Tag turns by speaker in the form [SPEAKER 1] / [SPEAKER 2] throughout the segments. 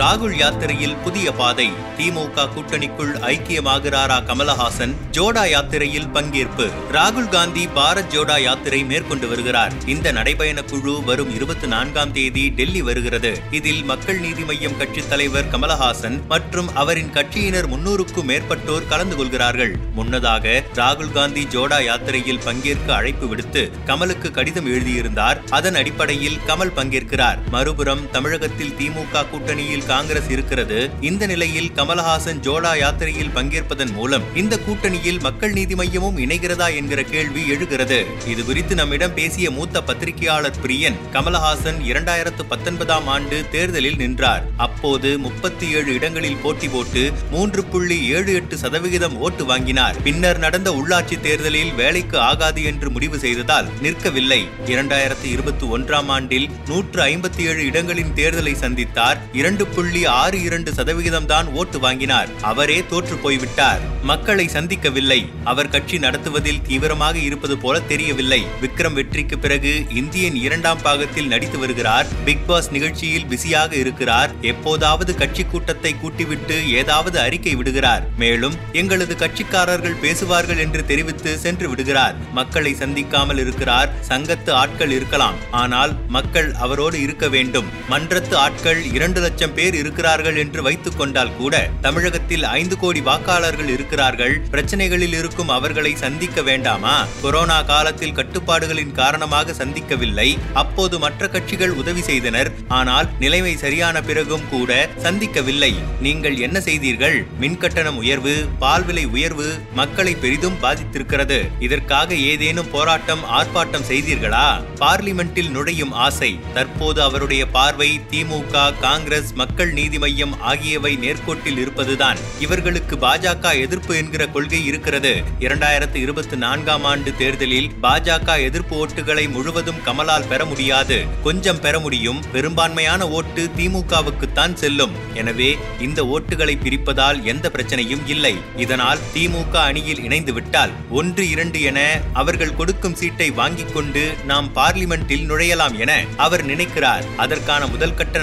[SPEAKER 1] ராகுல் யாத்திரையில் புதிய பாதை. திமுக கூட்டணிக்குள் ஐக்கியமாகிறாரா கமலஹாசன்? ஜோடா யாத்திரையில் பங்கேற்பு. ராகுல் காந்தி பாரத் ஜோடா யாத்திரை மேற்கொண்டு வருகிறார். இந்த நடைபயண குழு வரும் இருபத்தி நான்காம் தேதி டெல்லி வருகிறது. இதில் மக்கள் நீதி மய்யம் கட்சித் தலைவர் கமலஹாசன் மற்றும் அவரின் கட்சியினர் முன்னூறுக்கும் மேற்பட்டோர் கலந்து கொள்கிறார்கள். முன்னதாக ராகுல் காந்தி ஜோடா யாத்திரையில் பங்கேற்க அழைப்பு விடுத்து கமலுக்கு கடிதம் எழுதியிருந்தார். அதன் அடிப்படையில் கமல் பங்கேற்கிறார். மறுபுறம் தமிழகத்தில் திமுக கூட்டணியில் காங்கிரஸ் இருக்கிறது. இந்த நிலையில் கமலஹாசன் ஜோடா யாத்திரையில் பங்கேற்பதன் மூலம் இந்த கூட்டணியில் மக்கள் நீதி மையமும் இணைகிறதா என்கிற கேள்வி எழுகிறது. இது குறித்து நம்மிடம் பேசிய மூத்த பத்திரிகையாளர் பிரியன் கமலஹாசன் இரண்டாயிரத்து பத்தொன்பதாம் ஆண்டு தேர்தலில் நின்றார். அப்போது முப்பத்தி ஏழு இடங்களில் போட்டி போட்டு மூன்று புள்ளி ஏழு எட்டு சதவிகிதம் ஓட்டு வாங்கினார். பின்னர் நடந்த உள்ளாட்சி தேர்தலில் வேலைக்கு ஆகாது என்று முடிவு செய்ததால் நிற்கவில்லை. இரண்டாயிரத்தி இருபத்தி ஒன்றாம் ஆண்டில் நூற்று ஐம்பத்தி ஏழு இடங்களின் தேர்தலை சந்தித்தார். இரண்டு புள்ளி ஆறு இரண்டு சதவிகிதம் தான் ஓட்டு வாங்கினார். அவரே தோற்று போய்விட்டார். மக்களை சந்திக்கவில்லை. அவர் கட்சி நடத்துவதில் தீவிரமாக இருப்பது போல தெரியவில்லை. விக்ரம் வெற்றிக்கு பிறகு இந்தியன் இரண்டாம் பாகத்தில் நடித்து வருகிறார். பிக் பாஸ் நிகழ்ச்சியில் பிஸியாக இருக்கிறார். எப்போதாவது கட்சி கூட்டத்தை கூட்டிவிட்டு ஏதாவது அறிக்கை விடுகிறார். மேலும் எங்களது கட்சிக்காரர்கள் பேசுவார்கள் என்று தெரிவித்து சென்று விடுகிறார். மக்களை சந்திக்காமல் இருக்கிறார். சங்கத்து ஆட்கள் இருக்கலாம். ஆனால் மக்கள் அவரோடு இருக்க வேண்டும். மன்றத்து ஆட்கள் இரண்டு லட்சம் பேர் இருக்கிறார்கள் என்று வைத்துக் கொண்டால் கூட தமிழகத்தில் ஐந்து கோடி வாக்காளர்கள் இருக்கிறார்கள். பிரச்சனைகளில் இருக்கும் அவர்களை சந்திக்க வேண்டாமா? கொரோனா காலத்தில் கட்டுப்பாடுகளின் காரணமாக சந்திக்கவில்லை. அப்போது மற்ற கட்சிகள் உதவி செய்தனர். ஆனால் நிலைமை சரியான பிறகும் கூட சந்திக்கவில்லை. நீங்கள் என்ன செய்தீர்கள்? மின்கட்டணம் உயர்வு பால் விலை உயர்வு மக்களை பெரிதும் பாதித்திருக்கிறது. இதற்காக ஏதேனும் போராட்டம் ஆர்ப்பாட்டம் செய்தீர்களா? பார்லிமெண்டில் நுழையும் ஆசை. தற்போது அவருடைய பார்வை திமுக காங்கிரஸ் மக்கள் மக்கள் நீதி மையம் ஆகியவை நேர்கோட்டில் இருப்பதுதான். இவர்களுக்கு பாஜக எதிர்ப்பு என்கிற கொள்கை இருக்கிறது. இரண்டாயிரத்து இருபத்தி நான்காம் ஆண்டு தேர்தலில் பாஜக எதிர்ப்பு ஓட்டுகளை முழுவதும் கமலால் பெற முடியாது. கொஞ்சம் பெற முடியும். பெரும்பான்மையான ஓட்டு திமுகவுக்குத்தான் செல்லும். எனவே இந்த ஓட்டுகளை பிரிப்பதால் எந்த பிரச்சனையும் இல்லை. இதனால் திமுக அணியில் இணைந்துவிட்டால் ஒன்று இரண்டு என அவர்கள் கொடுக்கும் சீட்டை வாங்கிக் கொண்டு நாம் பார்லிமெண்டில் நுழையலாம் என அவர் நினைக்கிறார். அதற்கான முதல் கட்ட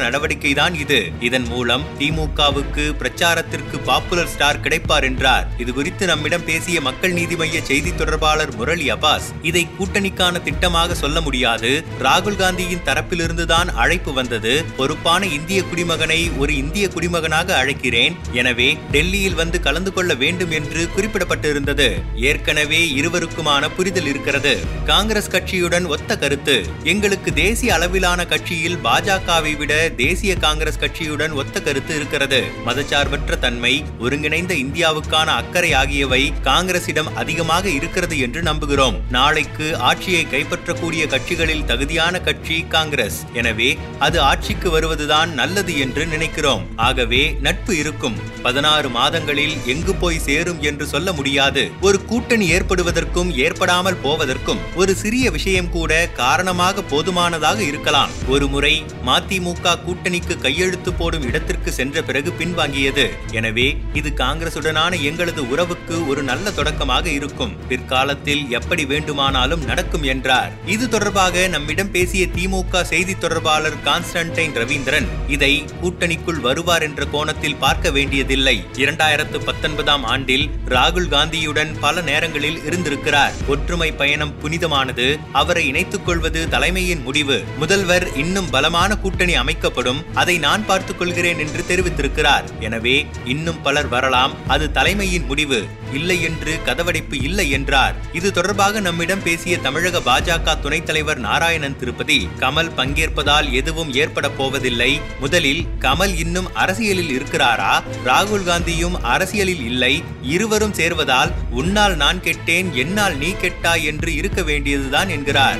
[SPEAKER 1] இது. இதன் மூலம் திமுகவுக்கு பிரச்சாரத்திற்கு பாப்புலர் ஸ்டார் கிடைப்பார் என்றார். இது குறித்து நம்மிடம் பேசிய மக்கள் நீதி மைய செய்தி தொடர்பாளர் முரளி அபாஸ் இதை கூட்டணிக்கான திட்டமாக சொல்ல முடியாது. ராகுல் காந்தியின் தரப்பிலிருந்துதான் அழைப்பு வந்தது. பொறுப்பான இந்திய குடிமகனை ஒரு இந்திய குடிமகனாக அழைக்கிறேன். எனவே டெல்லியில் வந்து கலந்து கொள்ள வேண்டும் என்று குறிப்பிடப்பட்டிருந்தது. ஏற்கனவே இருவருக்குமான புரிதல் இருக்கிறது. காங்கிரஸ் கட்சியுடன் ஒத்த கருத்து. எங்களுக்கு தேசிய அளவிலான கட்சியில் பாஜகவை விட தேசிய காங்கிரஸ் கட்சி கட்சியுடன் ஒத்த கருத்து இருக்கிறது. மதச்சார்பற்ற தன்மை ஒருங்கிணைந்த இந்தியாவுக்கான அக்கறை ஆகியவை காங்கிரசிடம் அதிகமாக இருக்கிறது என்று நம்புகிறோம். நாளைக்கு ஆட்சியை கைப்பற்றக்கூடிய கட்சிகளில் தகுதியான கட்சி காங்கிரஸ். எனவே அது ஆட்சிக்கு வருவதுதான் நல்லது என்று நினைக்கிறோம். ஆகவே நட்பு இருக்கும். பதினாறு மாதங்களில் எங்கு போய் சேரும் என்று சொல்ல முடியாது. ஒரு கூட்டணி ஏற்படுவதற்கும் ஏற்படாமல் போவதற்கும் ஒரு சிறிய விஷயம் கூட காரணமாக போதுமானதாக இருக்கலாம். ஒரு முறை மதிமுக கூட்டணிக்கு கையெழுத்து போடும் இடத்திற்கு சென்ற பிறகு பின்வாங்கியது. எனவே இது காங்கிரசுடனான எங்களது உறவுக்கு ஒரு நல்ல தொடக்கமாக இருக்கும். பிற்காலத்தில் எப்படி வேண்டுமானாலும் நடக்கும் என்றார். இது தொடர்பாக நம்மிடம் பேசிய திமுக செய்தி தொடர்பாளர் கான்ஸ்டன்டைன் ரவீந்திரன் இதை கூட்டணிக்குள் வருவார் என்ற கோணத்தில் பார்க்க வேண்டியது வேண்டியதில்லை இரண்டாயிரத்து பத்தொன்பதாம் ஆண்டில் ராகுல் காந்தியுடன் பல நேரங்களில் இருந்திருக்கிறார். ஒற்றுமை பயணம் புனிதமானது அவரை இணைத்துக் கொள்வது தலைமையின் முடிவு. முதல்வர் இன்னும் பலமான கூட்டணி அமைக்கப்படும் அதை நான் பார்த்துக் கொள்கிறேன் என்று தெரிவித்திருக்கிறார். எனவே இன்னும் பலர் வரலாம் அது தலைமையின் முடிவு. இல்லை என்று கதவடைப்பு இல்லை என்றார். இது தொடர்பாக நம்மிடம் பேசிய தமிழக பாஜக துணைத் தலைவர் நாராயணன் திருப்பதி கமல் பங்கேற்பதால் எதுவும் ஏற்பட போவதில்லை. முதலில் கமல் இன்னும் அரசியலில் இருக்கிறாரா? ராகுல் காந்தியும் அரசியலில் இல்லை இருவரும் சேர்வதால் உன்னால் நான் கெட்டேன் என்னால் நீ கெட்டாய் என்று இருக்க வேண்டியதுதான் என்கிறார்.